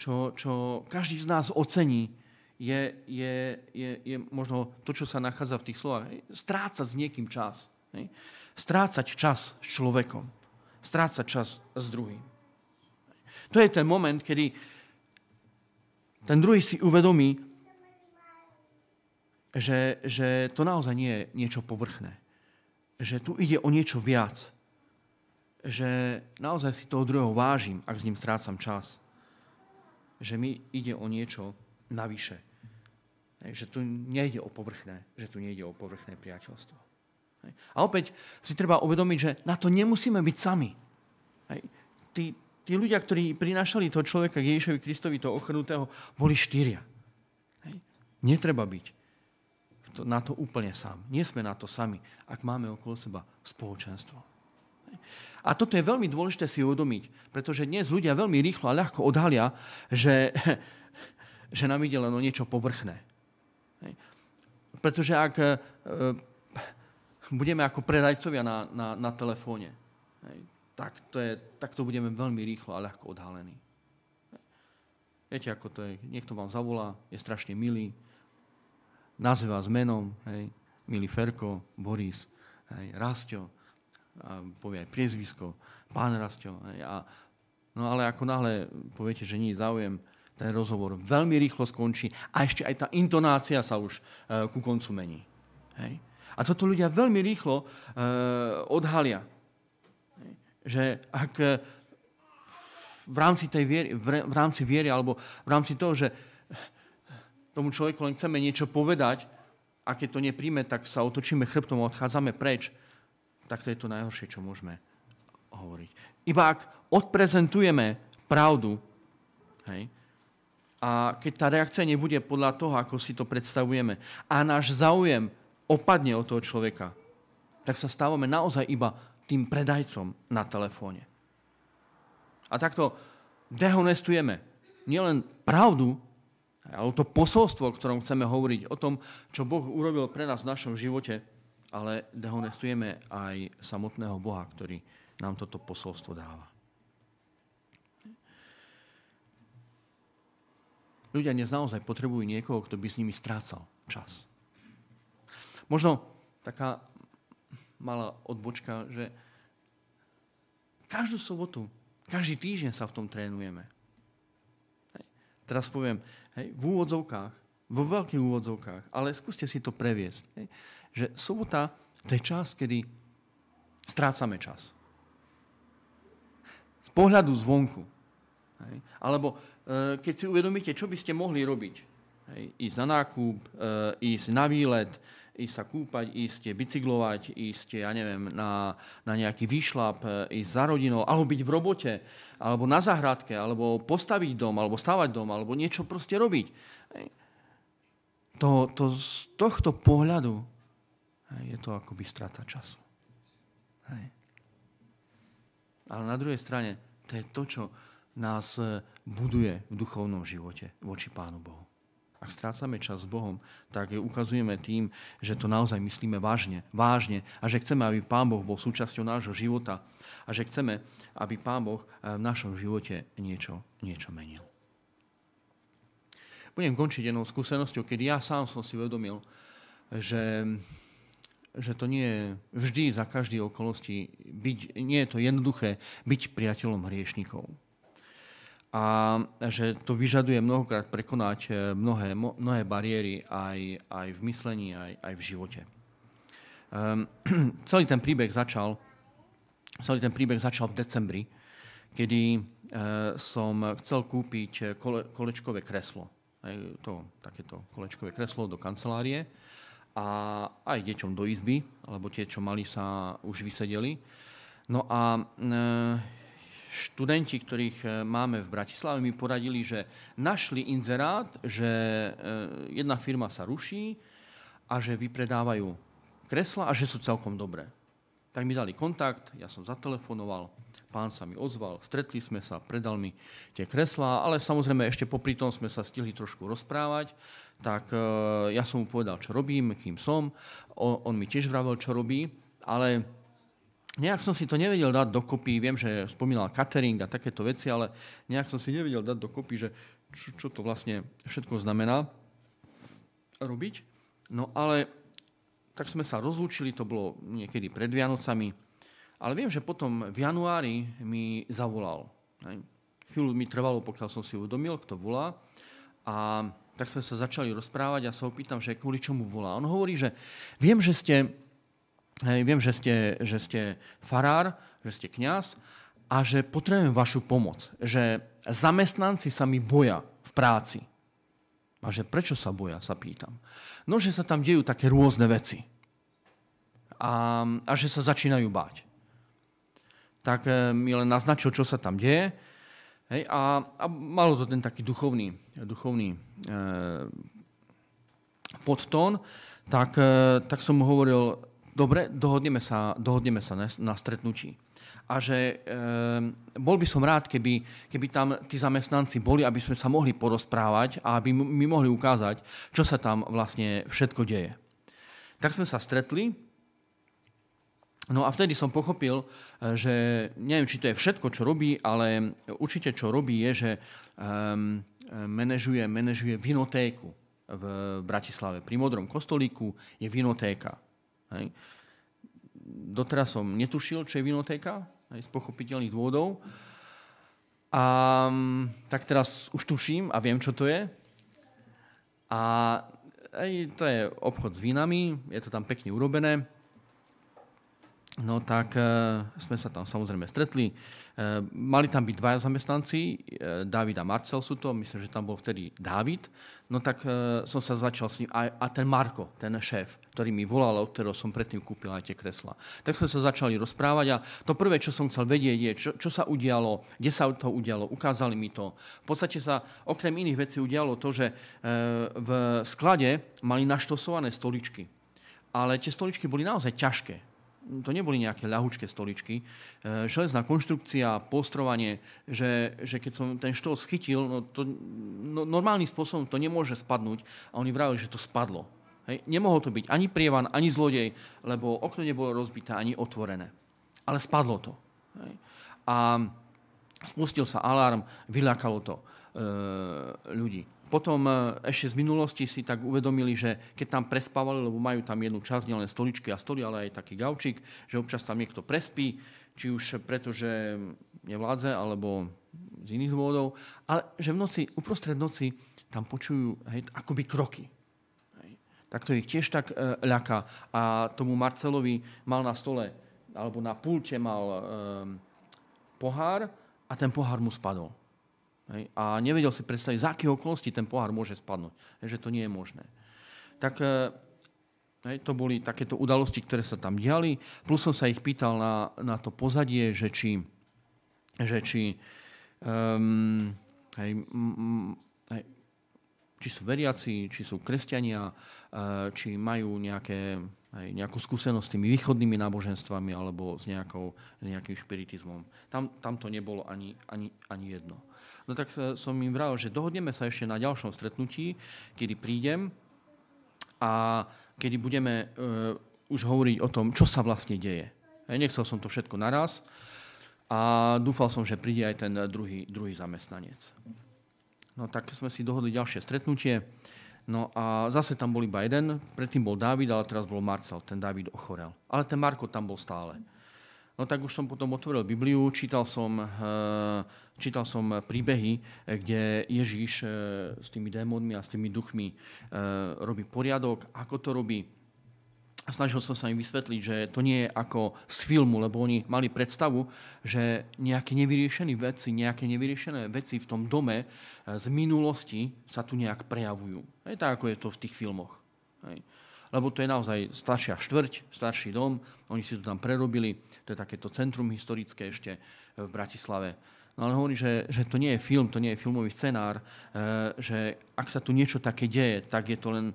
čo, čo každý z nás ocení, je, je, je, je možno to, čo sa nachádza v tých slovách. Strácať s niekým čas. Strácať čas s človekom. Strácať čas s druhým. To je ten moment, kedy ten druhý si uvedomí, že, že to naozaj nie je niečo povrchné. Že tu ide o niečo viac. Že naozaj si toho druhého vážim, ak s ním strácam čas. Že mi ide o niečo navyše. Že tu nejde o povrchné, že tu nejde o povrchné priateľstvo. A opäť si treba uvedomiť, že na to nemusíme byť sami. Tí, tí ľudia, ktorí prinášali toho človeka k Ježišovi Kristovi, toho ochrnutého, boli štyria. Netreba byť na to úplne sám. Nie sme na to sami, ak máme okolo seba spoločenstvo. A toto je veľmi dôležité si uvedomiť, pretože dnes ľudia veľmi rýchlo a ľahko odhalia, že že nám ide len o niečo povrchné. Pretože ak e, budeme ako predajcovia na, na, na telefóne, hej, tak, to je, tak to budeme veľmi rýchlo a ľahko odhalení. Viete, ako to je? Niekto vám zavolá, je strašne milý, nazve vás menom, hej, milý Ferko, Boris, hej, Rastio, a povie aj priezvisko, pán Rastio. Hej, a, no ale ako náhle poviete, že nie je záujem, ten rozhovor veľmi rýchlo skončí a ešte aj tá intonácia sa už uh, ku koncu mení. Hej? A toto ľudia veľmi rýchlo uh, odhalia. Že ak uh, v rámci tej viery, v rámci viery alebo v rámci toho, že tomu človeku len chceme niečo povedať a keď to nepríjme, tak sa otočíme chrbtom a odchádzame preč, tak to je to najhoršie, čo môžeme hovoriť. Iba ak odprezentujeme pravdu, hej, a keď tá reakcia nebude podľa toho, ako si to predstavujeme a náš záujem opadne od toho človeka, tak sa stávame naozaj iba tým predajcom na telefóne. A takto dehonestujeme nielen pravdu, ale to posolstvo, o ktorom chceme hovoriť, o tom, čo Boh urobil pre nás v našom živote, ale dehonestujeme aj samotného Boha, ktorý nám toto posolstvo dáva. Ľudia dnes naozaj potrebujú niekoho, kto by s nimi strácal čas. Možno taká malá odbočka, že každú sobotu, každý týždeň sa v tom trénujeme. Hej. Teraz poviem, hej, v úvodzovkách, vo veľkých úvodzovkách, ale skúste si to previesť. Hej, že sobota to je čas, kedy strácame čas. Z pohľadu zvonku. Hej. Alebo e, keď si uvedomíte, čo by ste mohli robiť. Hej. Ísť na nákup, e, ísť na výlet, ísť sa kúpať, ísť bicyklovať, ísť, ja neviem, na, na nejaký výšlap, ísť za rodinou, alebo byť v robote, alebo na záhradke, alebo postaviť dom, alebo stavať dom, alebo niečo proste robiť. To, to z tohto pohľadu je to akoby strata času. Hej. Ale na druhej strane, to je to, čo nás e, buduje v duchovnom živote voči Pánu Bohu. Ak strácame čas s Bohom, tak ukazujeme tým, že to naozaj myslíme vážne, vážne a že chceme, aby Pán Boh bol súčasťou nášho života a že chceme, aby Pán Boh e, v našom živote niečo, niečo menil. Budem končiť jednou skúsenosťou, keď ja sám som si uvedomil, že že to nie je vždy za každý okolnosti, byť, nie je to jednoduché byť priateľom hriešnikov. A že to vyžaduje mnohokrát prekonať eh, mnohé, mnohé bariéry aj, aj v myslení, aj, aj v živote. Um, celý ten príbeh začal celý ten príbeh začal v decembri, kedy uh, som chcel kúpiť kole, kolečkové kreslo. to, takéto kolečkové kreslo do kancelárie a aj deťom do izby, alebo tie, čo mali, sa už vysedeli. No a e, študenti, ktorých e, máme v Bratislave, mi poradili, že našli inzerát, že e, jedna firma sa ruší a že vypredávajú kresla a že sú celkom dobré. Tak mi dali kontakt, ja som zatelefonoval, pán sa mi ozval, stretli sme sa, predal mi tie kreslá, ale samozrejme ešte popri tom sme sa stihli trošku rozprávať tak e, ja som mu povedal, čo robím, kým som. On, on mi tiež vravel, čo robí, ale nejak som si to nevedel dať dokopy. Viem, že spomínal catering a takéto veci, ale nejak som si nevedel dať dokopy, že čo, čo to vlastne všetko znamená robiť. No ale tak sme sa rozlúčili, to bolo niekedy pred Vianocami, ale viem, že potom v januári mi zavolal. Chvíľu mi trvalo, pokiaľ som si uvedomil, kto volá. A tak sme sa začali rozprávať a sa opýtam, že kvôli čomu volá. On hovorí, že viem, že ste, hej, viem, že ste, že ste farár, že ste kňaz a že potrebujem vašu pomoc. Že zamestnanci sa mi boja v práci. A že prečo sa boja, sa pýtam. No, že sa tam dejú také rôzne veci. A, a že sa začínajú báť. Tak eh, mi len naznačil, čo sa tam deje. Hej, a, a malo to ten taký duchovný, duchovný e, podtón, tak, e, tak som mu hovoril, dobre, dohodneme sa, dohodneme sa na, stretnutí. A že e, bol by som rád, keby, keby tam tí zamestnanci boli, aby sme sa mohli porozprávať a aby mi mohli ukázať, čo sa tam vlastne všetko deje. Tak sme sa stretli No a vtedy som pochopil, eh, že neviem, či to je všetko, čo robí, ale určite čo robí je, že um, manažuje, manažuje vinotéku v Bratislave. Pri Modrom kostolíku je vinotéka. Hej. Doteraz som netušil, čo je vinotéka, hej, z pochopiteľných dôvodov. A tak teraz už tuším a viem, čo to je. A aj to je obchod s vínami, je to tam pekne urobené. No tak e, sme sa tam samozrejme stretli. E, mali tam byť dvaja zamestnanci, e, David a Marcel sú to, myslím, že tam bol vtedy David. No tak e, som sa začal s ním, a, a ten Marko, ten šéf, ktorý mi volal, od ktorého som predtým kúpil aj tie kresla. Tak sme sa začali rozprávať a to prvé, čo som chcel vedieť, je, čo, čo sa udialo, kde sa to udialo, ukázali mi to. V podstate sa okrem iných vecí udialo to, že e, v sklade mali naštosované stoličky. Ale tie stoličky boli naozaj ťažké to neboli nejaké ľahučké stoličky. E, železná konštrukcia, postrovanie, že, že keď som ten štol schytil, no to, no, normálnym spôsobom to nemôže spadnúť a oni vravili, že to spadlo. Hej. Nemohol to byť ani prievan, ani zlodej, lebo okno nebolo rozbité, ani otvorené. Ale spadlo to. Hej. A spustil sa alarm, vyľakalo to e, ľudí. Potom e, ešte z minulosti si tak uvedomili, že keď tam prespávali, lebo majú tam jednu časť, nielen stoličky a stoly, ale aj taký gaučík, že občas tam niekto prespí, či už preto, že nevládze, alebo z iných dôvodov, ale že v noci, uprostred noci tam počujú hej, akoby kroky. Tak to ich tiež tak e, ľaká. A tomu Marcelovi mal na stole, alebo na pulte mal e, pohár a ten pohár mu spadol. Hej? A nevedel si predstaviť, za akého okolnosti ten pohár môže spadnúť. Hej, že to nie je možné. Tak e, Hej, to boli takéto udalosti, ktoré sa tam diali. Plus som sa ich pýtal na, na to pozadie, že či, že či, um, hej, m, hej, či sú veriaci, či sú kresťania, uh, či majú nejaké, hej, nejakú skúsenosť s tými východnými náboženstvami alebo s, nejakou, nejakým špiritizmom. Tam, tam to nebolo ani, ani, ani jedno. No tak som im vral, že dohodneme sa ešte na ďalšom stretnutí, kedy prídem a kedy budeme uh, už hovoriť o tom, čo sa vlastne deje. Nechcel som to všetko naraz a dúfal som, že príde aj ten druhý, druhý zamestnanec. No tak sme si dohodli ďalšie stretnutie. No a zase tam bol iba jeden, predtým bol Dávid, ale teraz bol Marcel, ten Dávid ochorel. Ale ten Marko tam bol stále. No tak už som potom otvoril Bibliu, čítal som, eh, čítal som príbehy, kde Ježíš eh, s tými démonmi a s tými duchmi eh, robí poriadok, ako to robí. Snažil som sa im vysvetliť, že to nie je ako z filmu, lebo oni mali predstavu, že nejaké nevyriešené veci, nejaké nevyriešené veci v tom dome z minulosti sa tu nejak prejavujú. Je tak, ako je to v tých filmoch. Hej lebo to je naozaj staršia štvrť, starší dom, oni si to tam prerobili, to je takéto centrum historické ešte v Bratislave. No ale hovorí, že, že to nie je film, to nie je filmový scenár, e, že ak sa tu niečo také deje, tak je to len,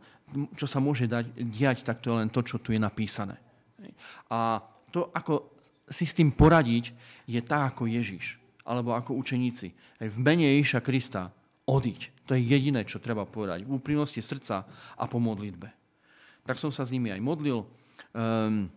čo sa môže dať, diať, tak to je len to, čo tu je napísané. A to, ako si s tým poradiť, je tak ako Ježiš, alebo ako učeníci. V mene Ježiša Krista odiť. To je jediné, čo treba povedať. V úprimnosti srdca a po modlitbe tak som sa s nimi aj modlil. Um,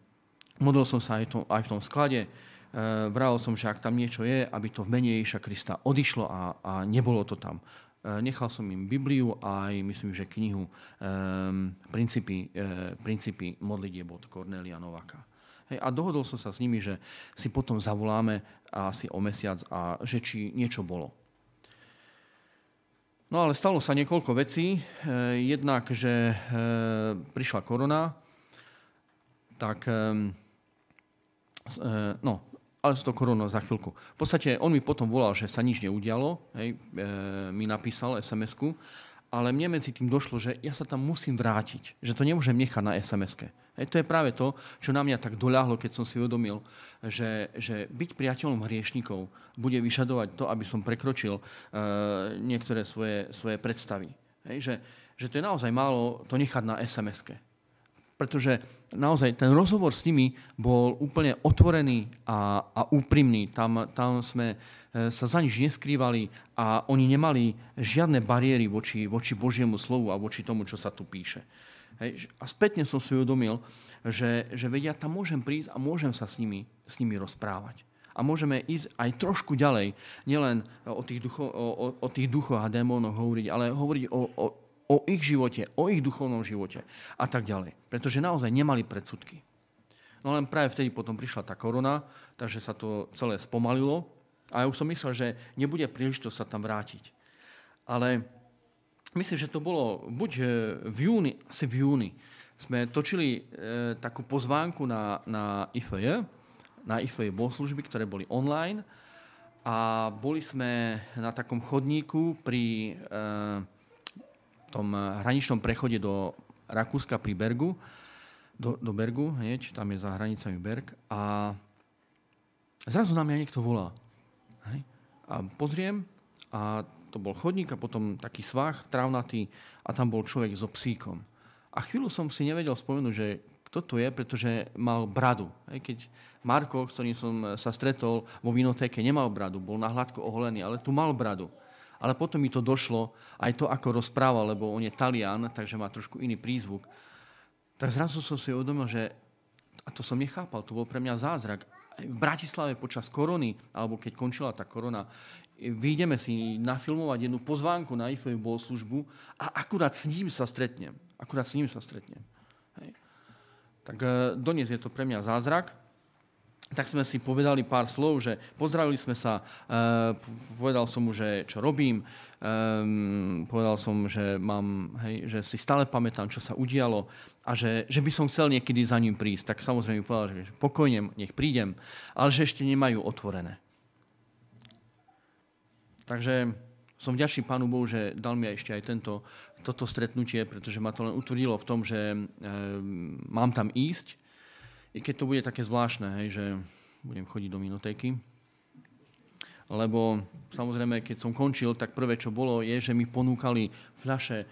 modlil som sa aj, to, aj v tom sklade. Uh, vral som, že ak tam niečo je, aby to v mene Ježiša Krista odišlo a, a nebolo to tam. Uh, nechal som im Bibliu aj myslím, že knihu um, Princípy, uh, Princípy modlitieb od Kornelia Nováka. Hej, a dohodol som sa s nimi, že si potom zavoláme asi o mesiac a že či niečo bolo. No ale stalo sa niekoľko vecí. Jednak, že prišla korona, tak e, no, ale s to koronou za chvíľku. V podstate on mi potom volal, že sa nič neudialo, hej, mi napísal SMS-ku ale mne medzi tým došlo, že ja sa tam musím vrátiť, že to nemôžem nechať na SMS-ke. Hej, to je práve to, čo na mňa tak doľahlo, keď som si uvedomil, že, že byť priateľom hriešnikov bude vyžadovať to, aby som prekročil uh, niektoré svoje, svoje predstavy. Hej, že, že to je naozaj málo to nechať na SMS-ke pretože naozaj ten rozhovor s nimi bol úplne otvorený a, a úprimný. Tam, tam sme e, sa za nič neskrývali a oni nemali žiadne bariéry voči, voči Božiemu slovu a voči tomu, čo sa tu píše. Hej. A spätne som si uvedomil, že, že vedia, tam môžem prísť a môžem sa s nimi, s nimi rozprávať. A môžeme ísť aj trošku ďalej, nielen o tých, ducho, o, o tých duchoch a démonoch hovoriť, ale hovoriť o, o, o ich živote, o ich duchovnom živote a tak ďalej. Pretože naozaj nemali predsudky. No len práve vtedy potom prišla tá korona, takže sa to celé spomalilo a ja už som myslel, že nebude príležitosť sa tam vrátiť. Ale myslím, že to bolo buď e, v júni, asi v júni, sme točili e, takú pozvánku na, na IFJ, na IFJ bohoslužby, ktoré boli online a boli sme na takom chodníku pri e, tom eh, hraničnom prechode do Rakúska pri Bergu, do, do Bergu, hneď, tam je za hranicami Berg a zrazu na mňa niekto volá. Hej? A pozriem a to bol chodník a potom taký svah trávnatý a tam bol človek so psíkom. A chvíľu som si nevedel spomenúť, že kto to je, pretože mal bradu. Hej? Keď Marko, s ktorým som sa stretol vo vinotéke, nemal bradu, bol na hladko oholený, ale tu mal bradu ale potom mi to došlo, aj to, ako rozprával, lebo on je Talian, takže má trošku iný prízvuk. Tak zrazu som si uvedomil, že, a to som nechápal, to bol pre mňa zázrak. V Bratislave počas korony, alebo keď končila tá korona, vyjdeme si nafilmovať jednu pozvánku na IFE službu a akurát s ním sa stretnem. Akurát s ním sa stretnem. Hej. Tak eh, dnes je to pre mňa zázrak tak sme si povedali pár slov, že pozdravili sme sa, uh, povedal som mu, že čo robím, um, povedal som, že, mám, hej, že si stále pamätám, čo sa udialo a že, že by som chcel niekedy za ním prísť. Tak samozrejme povedal, že pokojne, nech prídem, ale že ešte nemajú otvorené. Takže som vďačný Pánu Bohu, že dal mi ešte aj tento, toto stretnutie, pretože ma to len utvrdilo v tom, že e, mám tam ísť. I keď to bude také zvláštne, hej, že budem chodiť do minotéky. Lebo samozrejme, keď som končil, tak prvé, čo bolo, je, že mi ponúkali fľaše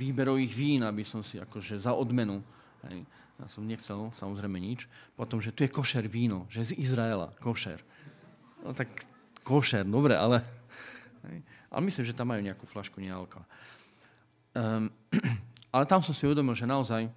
výberových vín, aby som si akože za odmenu. Hej. Ja som nechcel samozrejme nič. Potom, že tu je košer víno, že z Izraela, košer. No tak košer, dobre, ale... Hej. Ale myslím, že tam majú nejakú flašku nealka. Um, ale tam som si uvedomil, že naozaj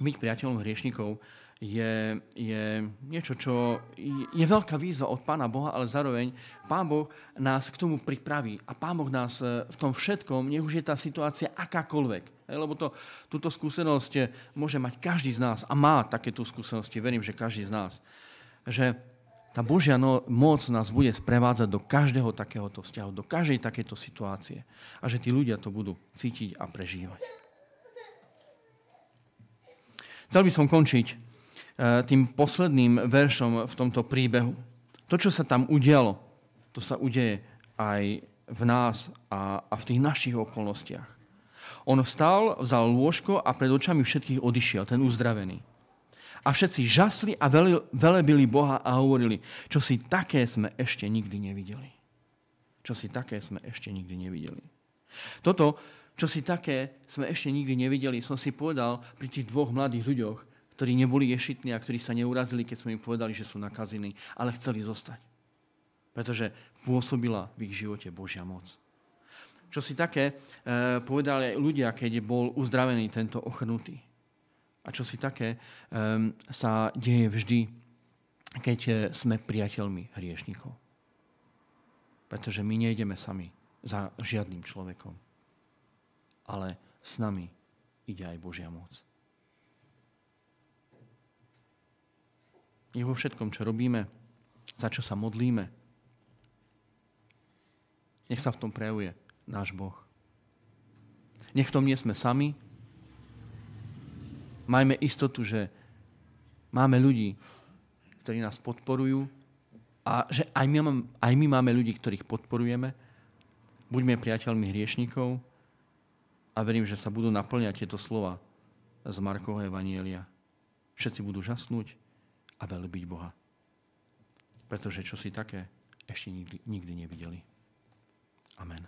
byť priateľom hriešnikov je, je niečo, čo je veľká výzva od Pána Boha, ale zároveň Pán Boh nás k tomu pripraví. A Pán Boh nás e, v tom všetkom, nech už je tá situácia akákoľvek. Lebo to, túto skúsenosť môže mať každý z nás a má takéto skúsenosti, verím, že každý z nás. Že tá Božia no, moc nás bude sprevádzať do každého takéhoto vzťahu, do každej takéto situácie. A že tí ľudia to budú cítiť a prežívať. Chcel by som končiť tým posledným veršom v tomto príbehu. To, čo sa tam udialo, to sa udeje aj v nás a, a v tých našich okolnostiach. On vstal, vzal lôžko a pred očami všetkých odišiel, ten uzdravený. A všetci žasli a velebili Boha a hovorili, čo si také sme ešte nikdy nevideli. Čo si také sme ešte nikdy nevideli. Toto, čo si také sme ešte nikdy nevideli, som si povedal pri tých dvoch mladých ľuďoch, ktorí neboli ješitní a ktorí sa neurazili, keď sme im povedali, že sú nakazení, ale chceli zostať. Pretože pôsobila v ich živote Božia moc. Čo si také e, povedali aj ľudia, keď bol uzdravený tento ochrnutý. A čo si také um, sa deje vždy, keď eh, sme priateľmi hriešnikov. Pretože my nejdeme sami za žiadnym človekom. Ale s nami ide aj Božia moc. Je vo všetkom, čo robíme, za čo sa modlíme. Nech sa v tom prejavuje náš Boh. Nech v tom nie sme sami, majme istotu, že máme ľudí, ktorí nás podporujú a že aj my, aj my máme ľudí, ktorých podporujeme. Buďme priateľmi hriešnikov a verím, že sa budú naplňať tieto slova z Markovho Evanielia. Všetci budú žasnúť a velebiť Boha. Pretože čo si také ešte nikdy, nikdy nevideli. Amen.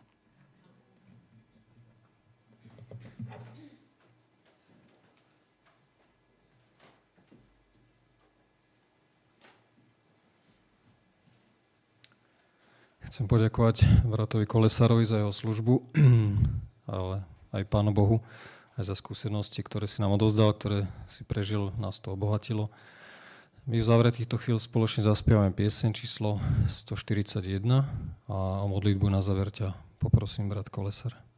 Chcem poďakovať bratovi Kolesárovi za jeho službu, ale aj Pánu Bohu, aj za skúsenosti, ktoré si nám odozdal, ktoré si prežil, nás to obohatilo. My v závere týchto chvíľ spoločne zaspievame piesen číslo 141 a o modlitbu na záver ťa poprosím, brat Kolesar.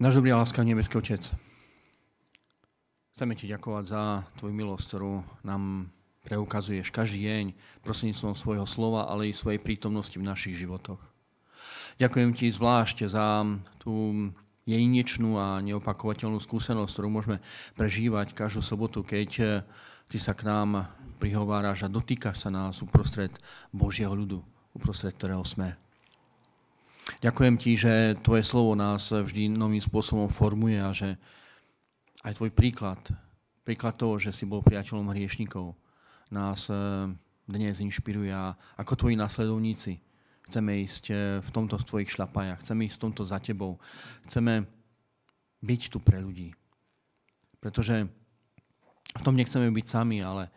Náš dobrý a láskavý nebeský Otec, chceme Ti ďakovať za Tvoju milosť, ktorú nám preukazuješ každý deň prostredníctvom svojho slova, ale i svojej prítomnosti v našich životoch. Ďakujem Ti zvlášť za tú jedinečnú a neopakovateľnú skúsenosť, ktorú môžeme prežívať každú sobotu, keď Ty sa k nám prihováraš a dotýkaš sa nás uprostred Božieho ľudu, uprostred ktorého sme. Ďakujem ti, že tvoje slovo nás vždy novým spôsobom formuje a že aj tvoj príklad, príklad toho, že si bol priateľom hriešnikov, nás eh, dnes inšpiruje a ako tvoji následovníci chceme ísť eh, v tomto v tvojich šlapajach, chceme ísť v tomto za tebou, chceme byť tu pre ľudí. Pretože v tom nechceme byť sami, ale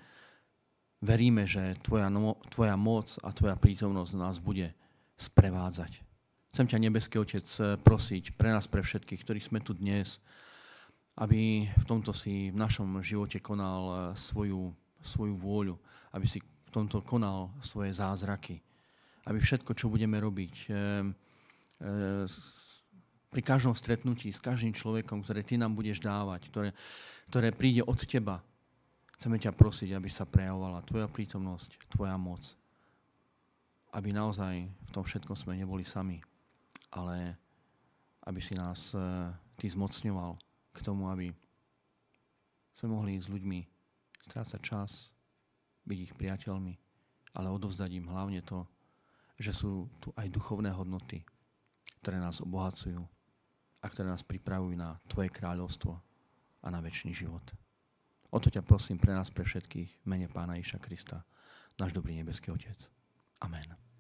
veríme, že tvoja, tvoja moc a tvoja prítomnosť nás bude sprevádzať. Chcem ťa, Nebeský Otec, prosiť pre nás, pre všetkých, ktorí sme tu dnes, aby v tomto si v našom živote konal eh, svoju, svoju vôľu, aby si v tomto konal svoje zázraky, aby všetko, čo budeme robiť, eh, eh, pri každom stretnutí s každým človekom, ktoré ty nám budeš dávať, ktoré, ktoré príde od teba, chceme ťa prosiť, aby sa prejavovala tvoja prítomnosť, tvoja moc. Aby naozaj v tom všetkom sme neboli sami ale aby si nás e, ty zmocňoval k tomu, aby sme mohli s ľuďmi strácať čas, byť ich priateľmi, ale odovzdať im hlavne to, že sú tu aj duchovné hodnoty, ktoré nás obohacujú a ktoré nás pripravujú na Tvoje kráľovstvo a na väčší život. O to ťa prosím pre nás, pre všetkých, mene Pána Iša Krista, náš dobrý nebeský Otec. Amen.